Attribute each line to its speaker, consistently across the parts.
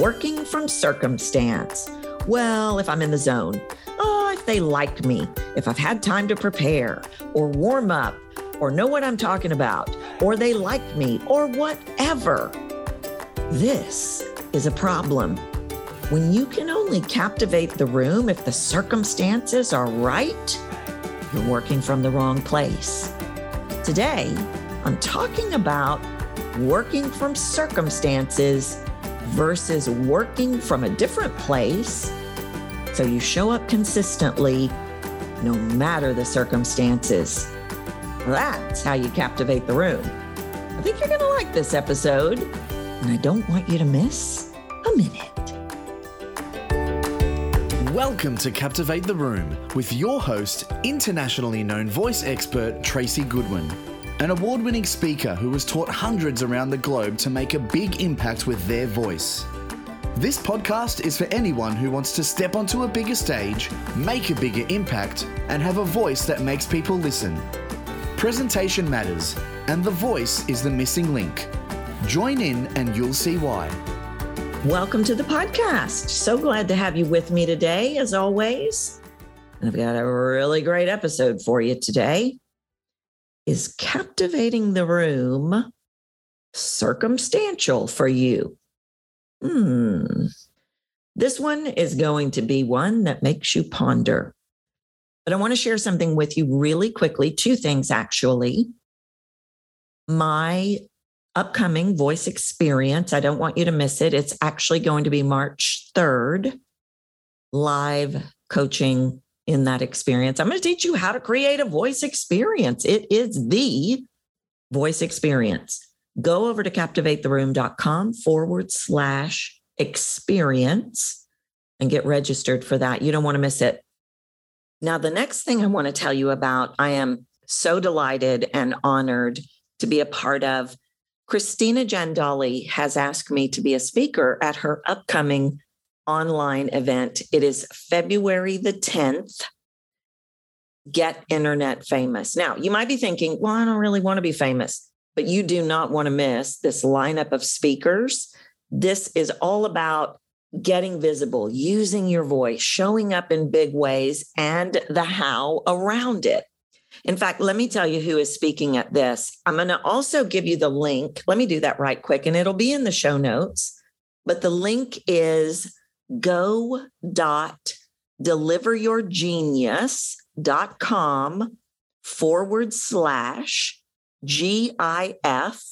Speaker 1: working from circumstance. Well, if I'm in the zone, oh, if they like me, if I've had time to prepare or warm up or know what I'm talking about, or they like me, or whatever. This is a problem. When you can only captivate the room if the circumstances are right, you're working from the wrong place. Today, I'm talking about working from circumstances versus working from a different place so you show up consistently no matter the circumstances. That's how you captivate the room. I think you're going to like this episode, and I don't want you to miss a minute.
Speaker 2: Welcome to Captivate the Room with your host, internationally known voice expert Tracy Goodwin, an award winning speaker who has taught hundreds around the globe to make a big impact with their voice. This podcast is for anyone who wants to step onto a bigger stage, make a bigger impact, and have a voice that makes people listen. Presentation matters, and the voice is the missing link. Join in and you'll see why.
Speaker 1: Welcome to the podcast. So glad to have you with me today, as always. I've got a really great episode for you today. Is captivating the room circumstantial for you? Hmm. This one is going to be one that makes you ponder. But I want to share something with you really quickly. Two things, actually. My upcoming voice experience, I don't want you to miss it. It's actually going to be March 3rd, live coaching in that experience. I'm going to teach you how to create a voice experience. It is the voice experience. Go over to captivatetheroom.com forward slash experience and get registered for that. You don't want to miss it. Now, the next thing I want to tell you about, I am so delighted and honored to be a part of. Christina Jandali has asked me to be a speaker at her upcoming online event. It is February the 10th. Get internet famous. Now, you might be thinking, well, I don't really want to be famous, but you do not want to miss this lineup of speakers. This is all about getting visible, using your voice, showing up in big ways, and the how around it. In fact, let me tell you who is speaking at this. I'm going to also give you the link. Let me do that right quick, and it'll be in the show notes. But the link is go dot deliveryourgenius.com forward slash GIF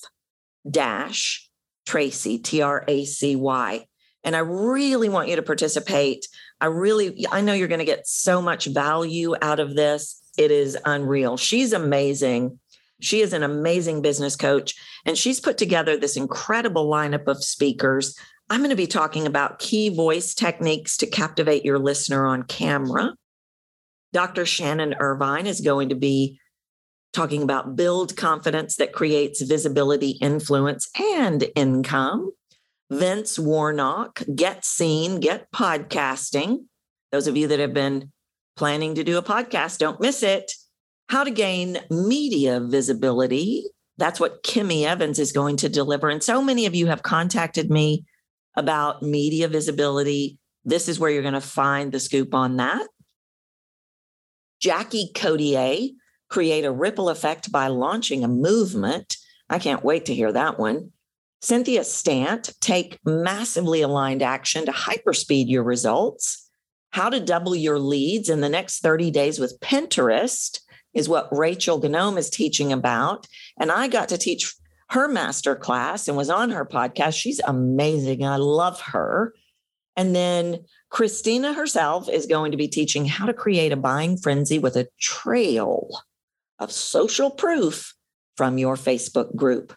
Speaker 1: dash Tracy, T R A C Y. And I really want you to participate. I really, I know you're going to get so much value out of this. It is unreal. She's amazing. She is an amazing business coach, and she's put together this incredible lineup of speakers. I'm going to be talking about key voice techniques to captivate your listener on camera. Dr. Shannon Irvine is going to be talking about build confidence that creates visibility, influence, and income. Vince Warnock, Get Seen, Get Podcasting. Those of you that have been planning to do a podcast, don't miss it. How to gain media visibility. That's what Kimmy Evans is going to deliver. And so many of you have contacted me about media visibility. This is where you're going to find the scoop on that. Jackie Codier, create a ripple effect by launching a movement. I can't wait to hear that one. Cynthia Stant, take massively aligned action to hyperspeed your results. How to double your leads in the next 30 days with Pinterest is what Rachel Ngom is teaching about. And I got to teach her master class and was on her podcast. She's amazing. I love her. And then Christina herself is going to be teaching how to create a buying frenzy with a trail of social proof from your Facebook group.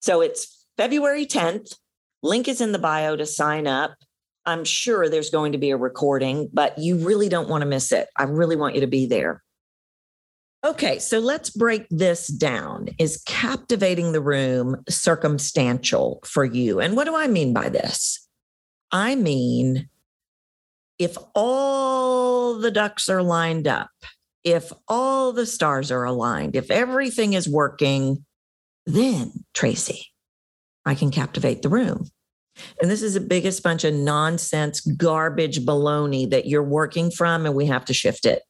Speaker 1: So it's February 10th. Link is in the bio to sign up. I'm sure there's going to be a recording, but you really don't want to miss it. I really want you to be there. Okay, so let's break this down. Is captivating the room circumstantial for you? And what do I mean by this? I mean, if all the ducks are lined up, if all the stars are aligned, if everything is working, then Tracy, I can captivate the room. And this is the biggest bunch of nonsense, garbage baloney that you're working from, and we have to shift it.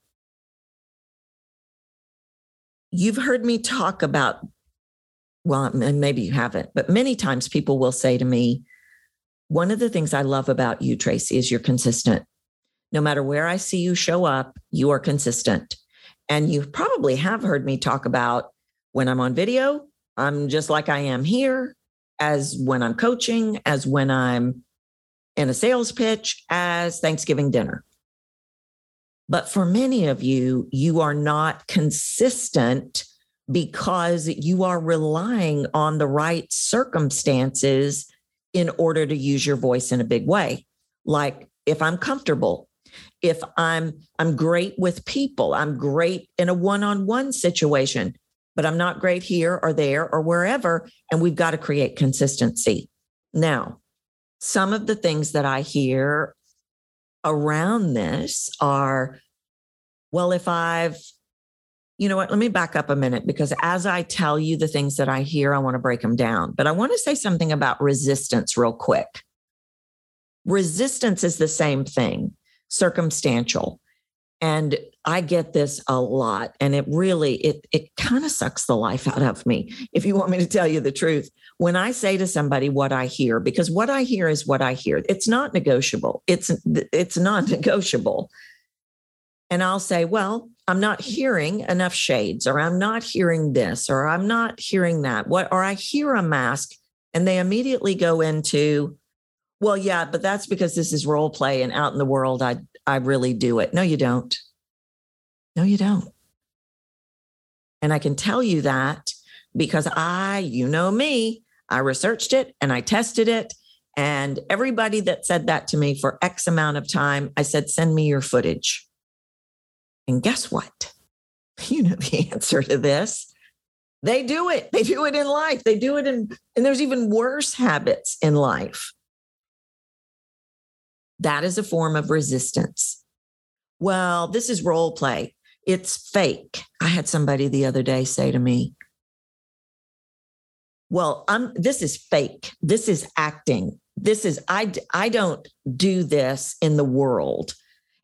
Speaker 1: You've heard me talk about, well, and maybe you haven't, but many times people will say to me, one of the things I love about you, Tracy, is you're consistent. No matter where I see you show up, you are consistent. And you probably have heard me talk about when I'm on video, I'm just like I am here, as when I'm coaching, as when I'm in a sales pitch, as Thanksgiving dinner. But for many of you, you are not consistent because you are relying on the right circumstances in order to use your voice in a big way. Like if I'm comfortable, if I'm I'm great with people, I'm great in a one-on-one situation, but I'm not great here or there or wherever and we've got to create consistency. Now, some of the things that I hear around this are well if I've you know what? Let me back up a minute because as I tell you the things that I hear, I want to break them down. But I want to say something about resistance real quick. Resistance is the same thing circumstantial. And I get this a lot and it really it it kind of sucks the life out of me if you want me to tell you the truth. When I say to somebody what I hear because what I hear is what I hear. It's not negotiable. It's it's non-negotiable. And I'll say, "Well, I'm not hearing enough shades or I'm not hearing this or I'm not hearing that." What or I hear a mask and they immediately go into well, yeah, but that's because this is role play and out in the world, I, I really do it. No, you don't. No, you don't. And I can tell you that because I, you know me, I researched it and I tested it. And everybody that said that to me for X amount of time, I said, send me your footage. And guess what? You know the answer to this. They do it. They do it in life. They do it in, and there's even worse habits in life. That is a form of resistance. Well, this is role play. It's fake. I had somebody the other day say to me, well, I'm this is fake. This is acting. This is I I don't do this in the world.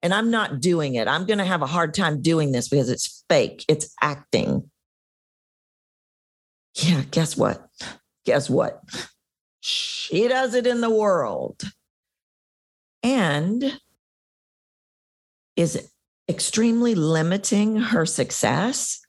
Speaker 1: And I'm not doing it. I'm going to have a hard time doing this because it's fake. It's acting. Yeah, guess what? Guess what? She does it in the world and is extremely limiting her success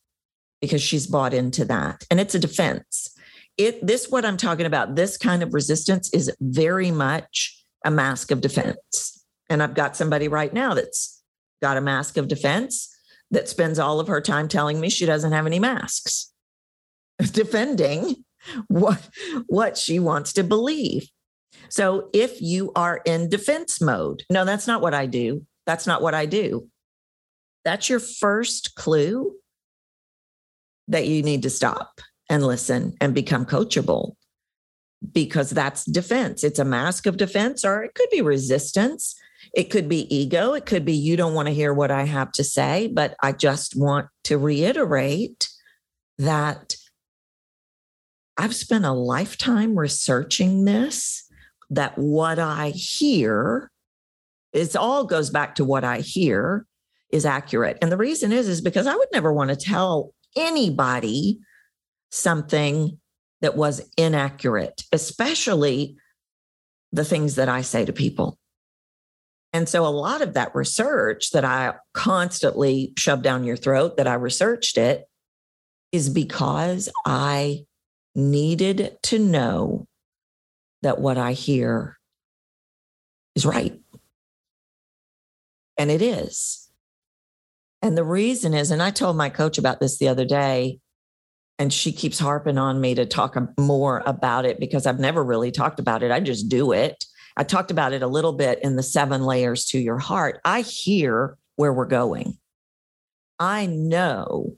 Speaker 1: because she's bought into that. And it's a defense. It this what I'm talking about, this kind of resistance is very much a mask of defense. And I've got somebody right now that's got a mask of defense that spends all of her time telling me she doesn't have any masks, defending what what she wants to believe. So if you are in defense mode, no, that's not what I do. That's not what I do. That's your first clue that you need to stop and listen and become coachable because that's defense. It's a mask of defense, or it could be resistance. It could be ego. It could be you don't want to hear what I have to say, but I just want to reiterate that I've spent a lifetime researching this that what I hear, it all goes back to what I hear is accurate. And the reason is, is because I would never want to tell anybody something that was inaccurate, especially the things that I say to people. And so a lot of that research that I constantly shove down your throat, that I researched it, is because I needed to know that what I hear is right. And it is. And the reason is, and I told my coach about this the other day, and she keeps harping on me to talk more about it because I've never really talked about it. I just do it. I talked about it a little bit in the seven layers to your heart. I hear where we're going. I know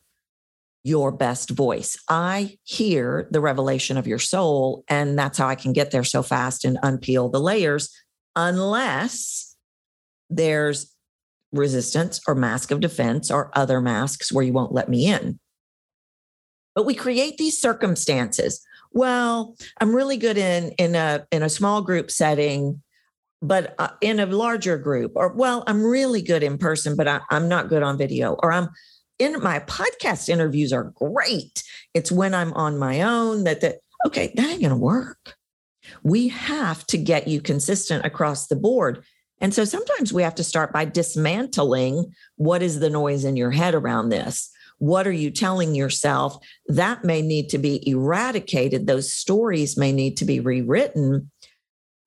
Speaker 1: your best voice. I hear the revelation of your soul, and that's how I can get there so fast and unpeel the layers, unless there's resistance or mask of defense or other masks where you won't let me in. But we create these circumstances. well, I'm really good in in a in a small group setting, but uh, in a larger group, or well, I'm really good in person, but I, I'm not good on video, or I'm in my podcast interviews are great. It's when I'm on my own that that okay, that ain't gonna work. We have to get you consistent across the board. And so sometimes we have to start by dismantling what is the noise in your head around this. What are you telling yourself? That may need to be eradicated. Those stories may need to be rewritten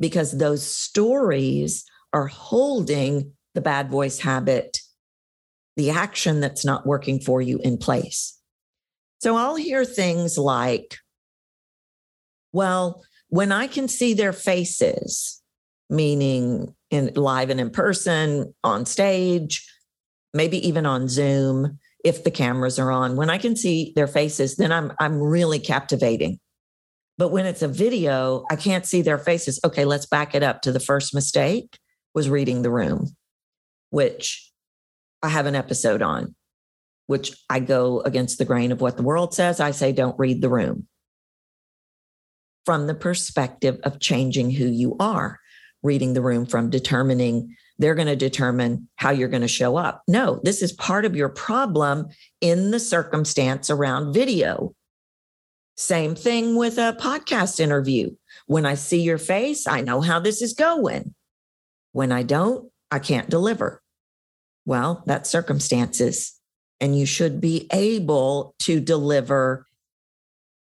Speaker 1: because those stories are holding the bad voice habit, the action that's not working for you in place. So I'll hear things like, well, when I can see their faces, meaning in live and in person, on stage, maybe even on Zoom, if the cameras are on. When I can see their faces, then I'm I'm really captivating. But when it's a video, I can't see their faces. Okay, let's back it up to the first mistake was reading the room, which I have an episode on, which I go against the grain of what the world says. I say don't read the room from the perspective of changing who you are, reading the room from determining they're going to determine how you're going to show up. No, this is part of your problem in the circumstance around video. Same thing with a podcast interview. When I see your face, I know how this is going. When I don't, I can't deliver. Well, that's circumstances. And you should be able to deliver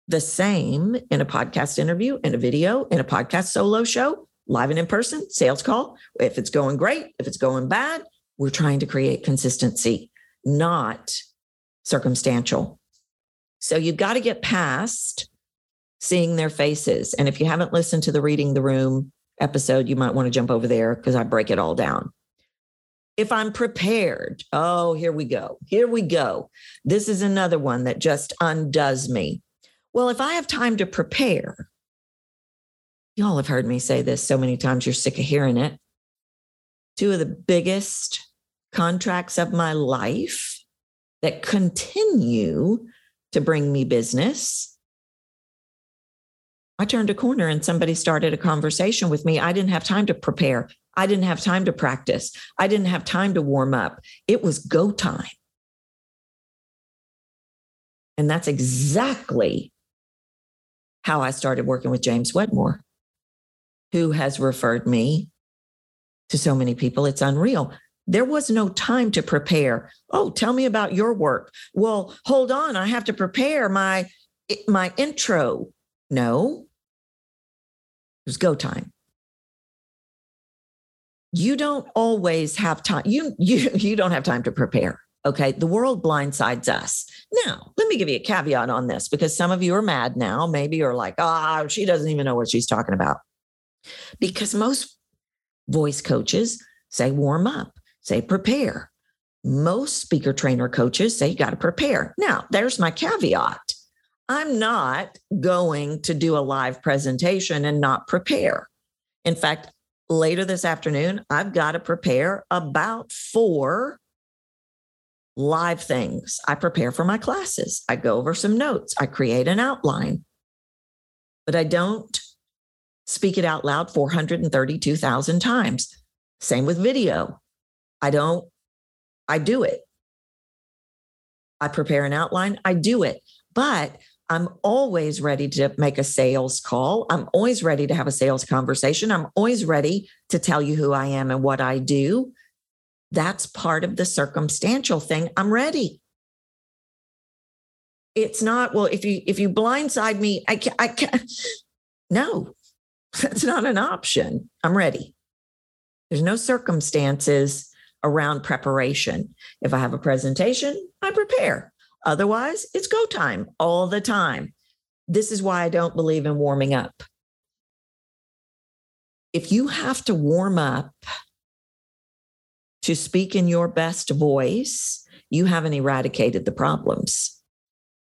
Speaker 1: the same in a podcast interview, in a video, in a podcast solo show, live and in person, sales call. If it's going great, if it's going bad, we're trying to create consistency, not circumstantial. So you've got to get past seeing their faces. And if you haven't listened to the Reading the Room episode, you might want to jump over there because I break it all down. If I'm prepared, oh, here we go. Here we go. This is another one that just undoes me. Well, if I have time to prepare, Y'all have heard me say this so many times, you're sick of hearing it. Two of the biggest contracts of my life that continue to bring me business. I turned a corner and somebody started a conversation with me. I didn't have time to prepare. I didn't have time to practice. I didn't have time to warm up. It was go time. And that's exactly how I started working with James Wedmore who has referred me to so many people. It's unreal. There was no time to prepare. Oh, tell me about your work. Well, hold on, I have to prepare my my intro. No. It was go time. You don't always have time. You you you don't have time to prepare. Okay. The world blindsides us. Now, let me give you a caveat on this because some of you are mad now. Maybe you're like, ah, oh, she doesn't even know what she's talking about because most voice coaches say warm up, say prepare. Most speaker trainer coaches say you got to prepare. Now, there's my caveat. I'm not going to do a live presentation and not prepare. In fact, later this afternoon, I've got to prepare about four live things. I prepare for my classes, I go over some notes, I create an outline, but I don't speak it out loud 432,000 times. Same with video. I don't, I do it. I prepare an outline, I do it. But I'm always ready to make a sales call. I'm always ready to have a sales conversation. I'm always ready to tell you who I am and what I do. That's part of the circumstantial thing. I'm ready. It's not, well, if you if you blindside me, I can't, I can't. No, That's not an option. I'm ready. There's no circumstances around preparation. If I have a presentation, I prepare. Otherwise, it's go time all the time. This is why I don't believe in warming up. If you have to warm up to speak in your best voice, you haven't eradicated the problems.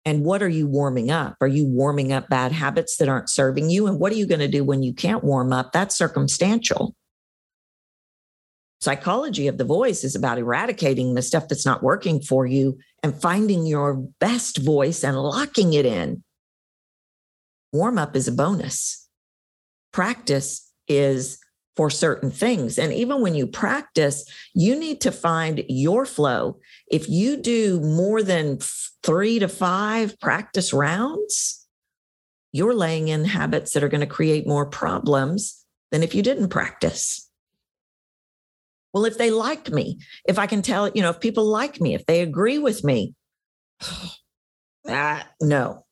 Speaker 1: And what are you warming up? Are you warming up bad habits that aren't serving you? And what are you going to do when you can't warm up? That's circumstantial. Psychology of the voice is about eradicating the stuff that's not working for you and finding your best voice and locking it in. Warm up is a bonus. Practice is for certain things. And even when you practice, you need to find your flow. If you do more than three to five practice rounds, you're laying in habits that are going to create more problems than if you didn't practice. Well, if they like me, if I can tell, you know, if people like me, if they agree with me, ah, no.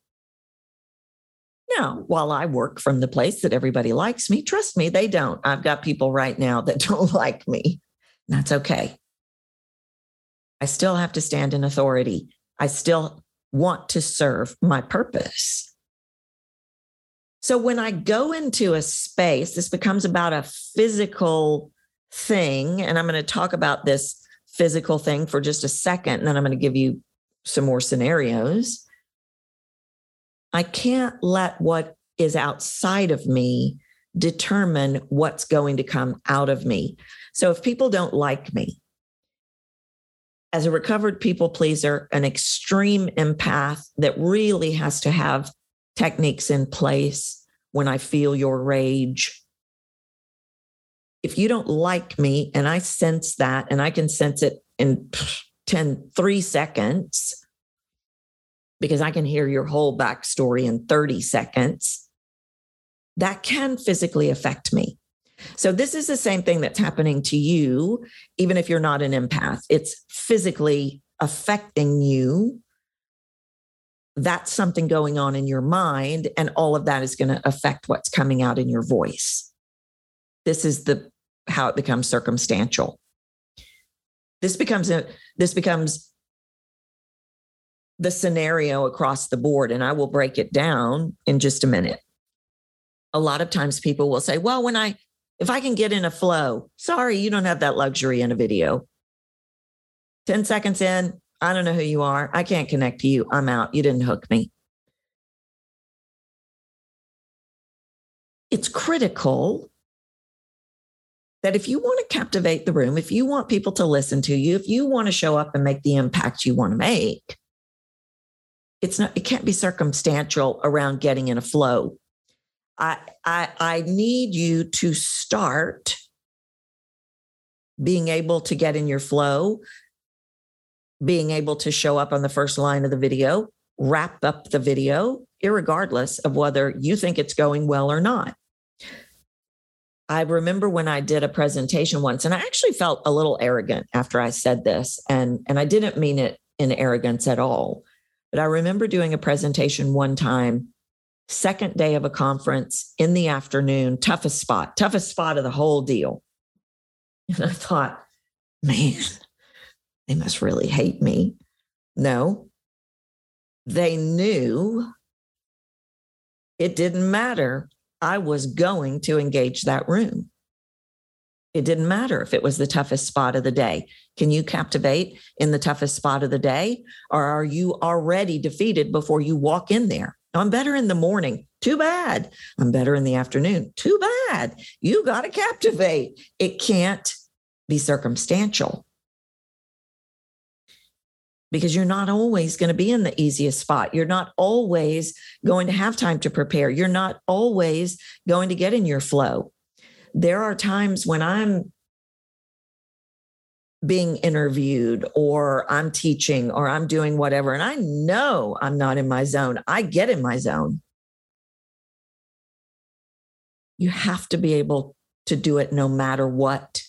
Speaker 1: Now, while I work from the place that everybody likes me, trust me, they don't. I've got people right now that don't like me. That's okay. I still have to stand in authority. I still want to serve my purpose. So when I go into a space, this becomes about a physical thing. And I'm going to talk about this physical thing for just a second. And then I'm going to give you some more scenarios. I can't let what is outside of me determine what's going to come out of me. So if people don't like me, as a recovered people pleaser, an extreme empath that really has to have techniques in place when I feel your rage. If you don't like me and I sense that, and I can sense it in 10, three seconds, because I can hear your whole backstory in 30 seconds, that can physically affect me. So, this is the same thing that's happening to you, even if you're not an empath. It's physically affecting you. That's something going on in your mind, and all of that is going to affect what's coming out in your voice. This is the how it becomes circumstantial. This becomes a this becomes the scenario across the board, and I will break it down in just a minute. A lot of times people will say, well, when I, if I can get in a flow, sorry, you don't have that luxury in a video. 10 seconds in, I don't know who you are. I can't connect to you. I'm out. You didn't hook me. It's critical that if you want to captivate the room, if you want people to listen to you, if you want to show up and make the impact you want to make, it's not it can't be circumstantial around getting in a flow. I i i need you to start being able to get in your flow being able to show up on the first line of the video wrap up the video regardless of whether you think it's going well or not I remember when I did a presentation once, and I actually felt a little arrogant after I said this, and and I didn't mean it in arrogance at all. But I remember doing a presentation one time, second day of a conference in the afternoon, toughest spot, toughest spot of the whole deal. And I thought, man, they must really hate me. No, they knew it didn't matter. I was going to engage that room. It didn't matter if it was the toughest spot of the day. Can you captivate in the toughest spot of the day? Or are you already defeated before you walk in there? I'm better in the morning. Too bad. I'm better in the afternoon. Too bad. You got to captivate. It can't be circumstantial because you're not always going to be in the easiest spot. You're not always going to have time to prepare. You're not always going to get in your flow there are times when I'm being interviewed or I'm teaching or I'm doing whatever, and I know I'm not in my zone. I get in my zone. You have to be able to do it no matter what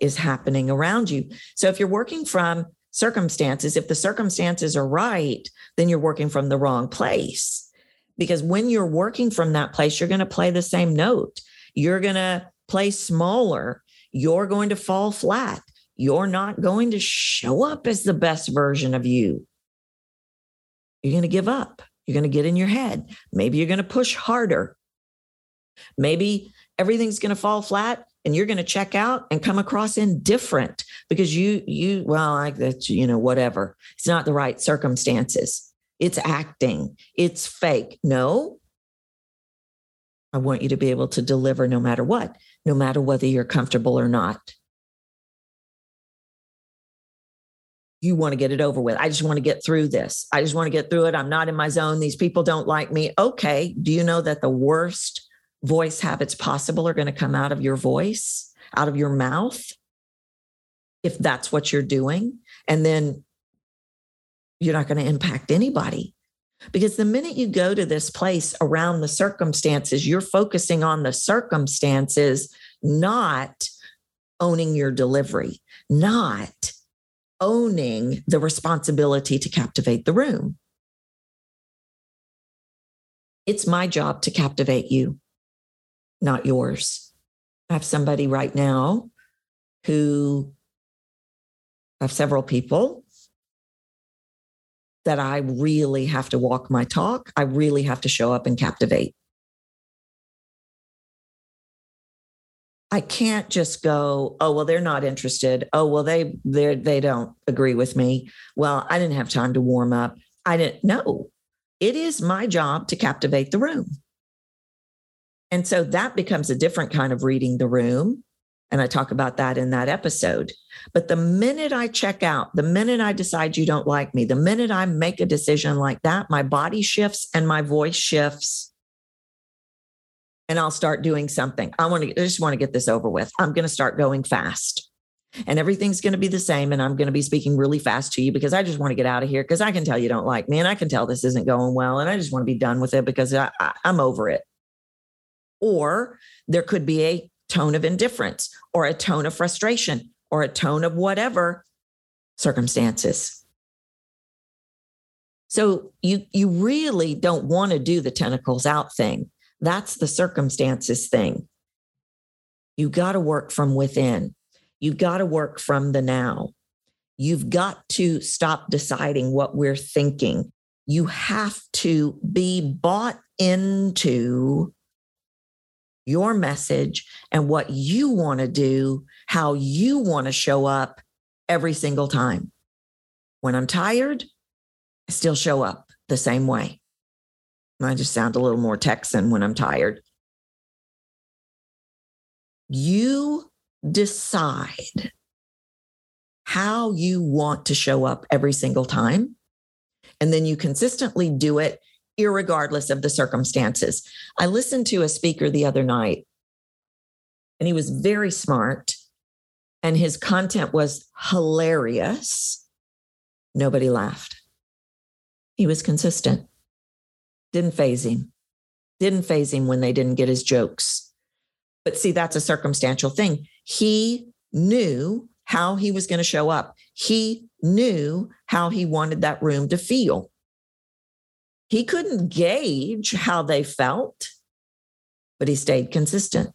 Speaker 1: is happening around you. So if you're working from circumstances, if the circumstances are right, then you're working from the wrong place. Because when you're working from that place, you're going to play the same note. You're going to play smaller, you're going to fall flat. You're not going to show up as the best version of you. You're going to give up. You're going to get in your head. Maybe you're going to push harder. Maybe everything's going to fall flat and you're going to check out and come across indifferent because you you well like that you know whatever it's not the right circumstances it's acting it's fake no i want you to be able to deliver no matter what no matter whether you're comfortable or not. you want to get it over with. I just want to get through this. I just want to get through it. I'm not in my zone. These people don't like me. Okay. Do you know that the worst voice habits possible are going to come out of your voice, out of your mouth, if that's what you're doing? And then you're not going to impact anybody. Because the minute you go to this place around the circumstances, you're focusing on the circumstances, not owning your delivery, not owning the responsibility to captivate the room. It's my job to captivate you, not yours. I have somebody right now who I have several people that I really have to walk my talk. I really have to show up and captivate. I can't just go, oh well, they're not interested. Oh well, they they they don't agree with me. Well, I didn't have time to warm up. I didn't know. It is my job to captivate the room. And so that becomes a different kind of reading the room. And I talk about that in that episode. But the minute I check out, the minute I decide you don't like me, the minute I make a decision like that, my body shifts and my voice shifts and I'll start doing something. I want to, I just want to get this over with. I'm going to start going fast and everything's going to be the same. And I'm going to be speaking really fast to you because I just want to get out of here because I can tell you don't like me and I can tell this isn't going well. And I just want to be done with it because I, I, I'm over it. Or there could be a tone of indifference or a tone of frustration or a tone of whatever circumstances. So you you really don't want to do the tentacles out thing. That's the circumstances thing. You got to work from within. You've got to work from the now. You've got to stop deciding what we're thinking. You have to be bought into your message and what you want to do, how you want to show up every single time. When I'm tired, I still show up the same way. I just sound a little more Texan when I'm tired. You decide how you want to show up every single time. And then you consistently do it, regardless of the circumstances. I listened to a speaker the other night, and he was very smart, and his content was hilarious. Nobody laughed. He was consistent. Didn't faze him. Didn't faze him when they didn't get his jokes. But see, that's a circumstantial thing. He knew how he was going to show up. He knew how he wanted that room to feel. He couldn't gauge how they felt, but he stayed consistent.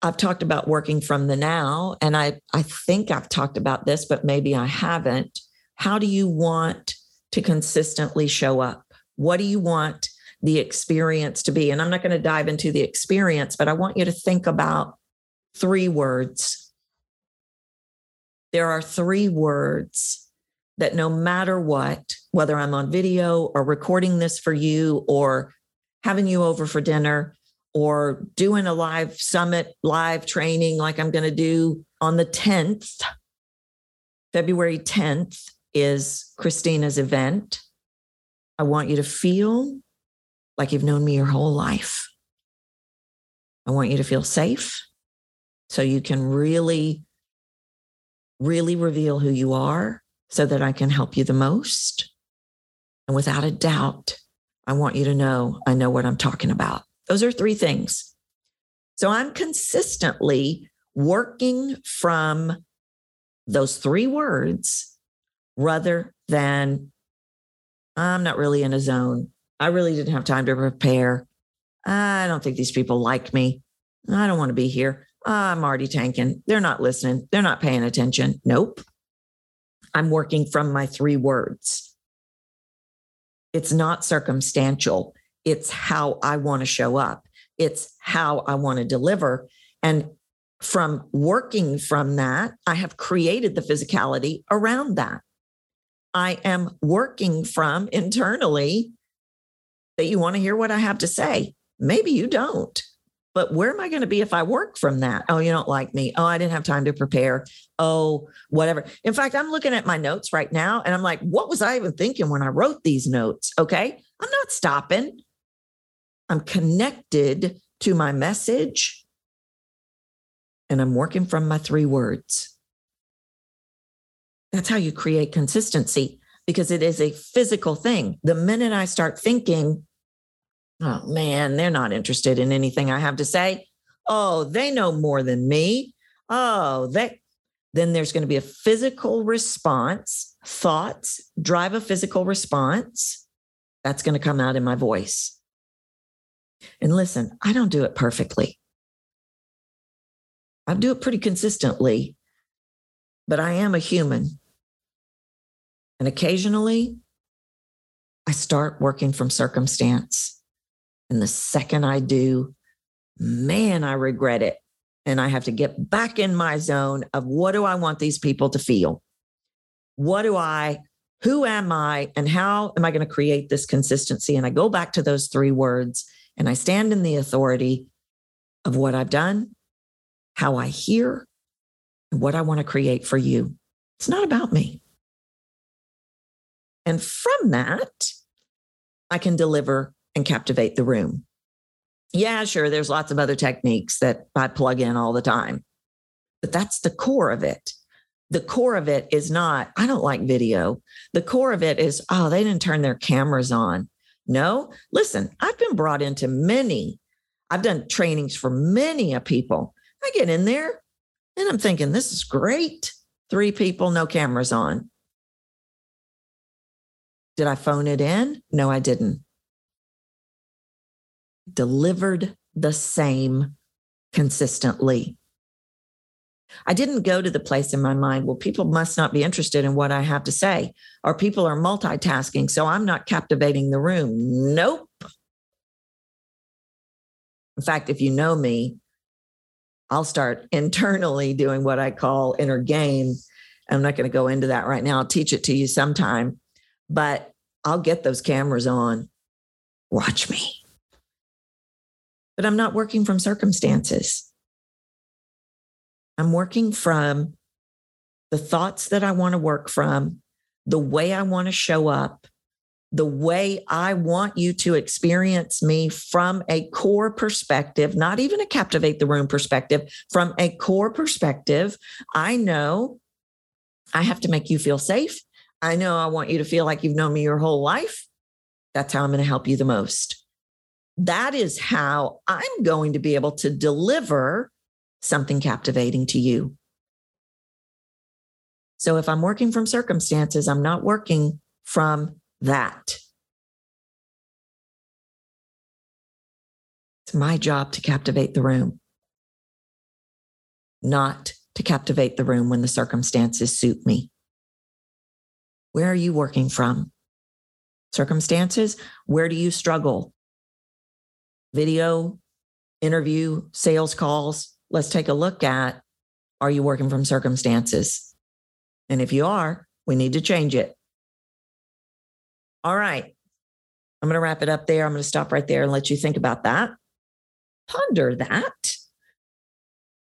Speaker 1: I've talked about working from the now, and I, I think I've talked about this, but maybe I haven't. How do you want to consistently show up? What do you want the experience to be? And I'm not going to dive into the experience, but I want you to think about three words. There are three words that no matter what, whether I'm on video or recording this for you or having you over for dinner or doing a live summit, live training like I'm going to do on the 10th, February 10th, is Christina's event. I want you to feel like you've known me your whole life. I want you to feel safe so you can really, really reveal who you are so that I can help you the most. And without a doubt, I want you to know I know what I'm talking about. Those are three things. So I'm consistently working from those three words rather than I'm not really in a zone. I really didn't have time to prepare. I don't think these people like me. I don't want to be here. I'm already tanking. They're not listening. They're not paying attention. Nope. I'm working from my three words. It's not circumstantial. It's how I want to show up. It's how I want to deliver. And from working from that, I have created the physicality around that. I am working from internally that you want to hear what I have to say. Maybe you don't. But where am I going to be if I work from that? Oh, you don't like me. Oh, I didn't have time to prepare. Oh, whatever. In fact, I'm looking at my notes right now and I'm like, what was I even thinking when I wrote these notes? Okay. I'm not stopping. I'm connected to my message and I'm working from my three words. That's how you create consistency because it is a physical thing. The minute I start thinking, oh man, they're not interested in anything I have to say. Oh, they know more than me. Oh, they, then there's going to be a physical response. Thoughts drive a physical response. That's going to come out in my voice. And listen, I don't do it perfectly. I do it pretty consistently, but I am a human. And occasionally, I start working from circumstance. And the second I do, man, I regret it. And I have to get back in my zone of what do I want these people to feel? What do I, who am I, and how am I going to create this consistency? And I go back to those three words and I stand in the authority of what I've done, how I hear, and what I want to create for you. It's not about me. And from that, I can deliver and captivate the room. Yeah, sure, there's lots of other techniques that I plug in all the time, but that's the core of it. The core of it is not, I don't like video. The core of it is, oh, they didn't turn their cameras on. No, listen, I've been brought into many, I've done trainings for many a people. I get in there and I'm thinking, this is great. Three people, no cameras on. Did I phone it in? No, I didn't. Delivered the same consistently. I didn't go to the place in my mind, well, people must not be interested in what I have to say, or people are multitasking, so I'm not captivating the room. Nope. In fact, if you know me, I'll start internally doing what I call inner game. I'm not going to go into that right now. I'll teach it to you sometime but I'll get those cameras on. Watch me. But I'm not working from circumstances. I'm working from the thoughts that I want to work from, the way I want to show up, the way I want you to experience me from a core perspective, not even a captivate the room perspective, from a core perspective. I know I have to make you feel safe. I know I want you to feel like you've known me your whole life. That's how I'm going to help you the most. That is how I'm going to be able to deliver something captivating to you. So if I'm working from circumstances, I'm not working from that. It's my job to captivate the room, not to captivate the room when the circumstances suit me. Where are you working from? Circumstances? Where do you struggle? Video, interview, sales calls. Let's take a look at are you working from circumstances? And if you are, we need to change it. All right. I'm going to wrap it up there. I'm going to stop right there and let you think about that. Ponder that.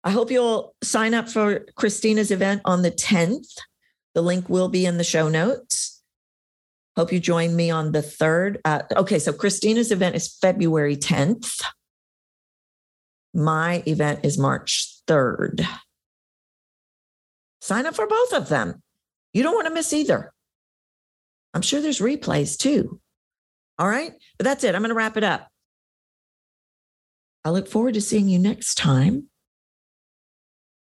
Speaker 1: I hope you'll sign up for Christina's event on the 10th. The link will be in the show notes. Hope you join me on the third. Uh, okay, so Christina's event is February 10th. My event is March 3rd. Sign up for both of them. You don't want to miss either. I'm sure there's replays too. All right, but that's it. I'm going to wrap it up. I look forward to seeing you next time.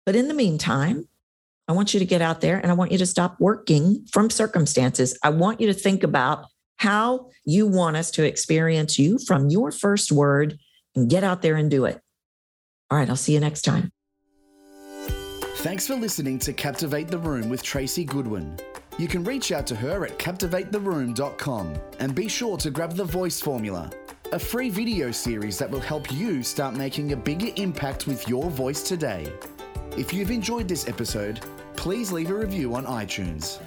Speaker 1: But in the meantime, I want you to get out there and I want you to stop working from circumstances. I want you to think about how you want us to experience you from your first word and get out there and do it. All right, I'll see you next time.
Speaker 2: Thanks for listening to Captivate the Room with Tracy Goodwin. You can reach out to her at captivatetheroom.com and be sure to grab the voice formula, a free video series that will help you start making a bigger impact with your voice today. If you've enjoyed this episode, please leave a review on iTunes.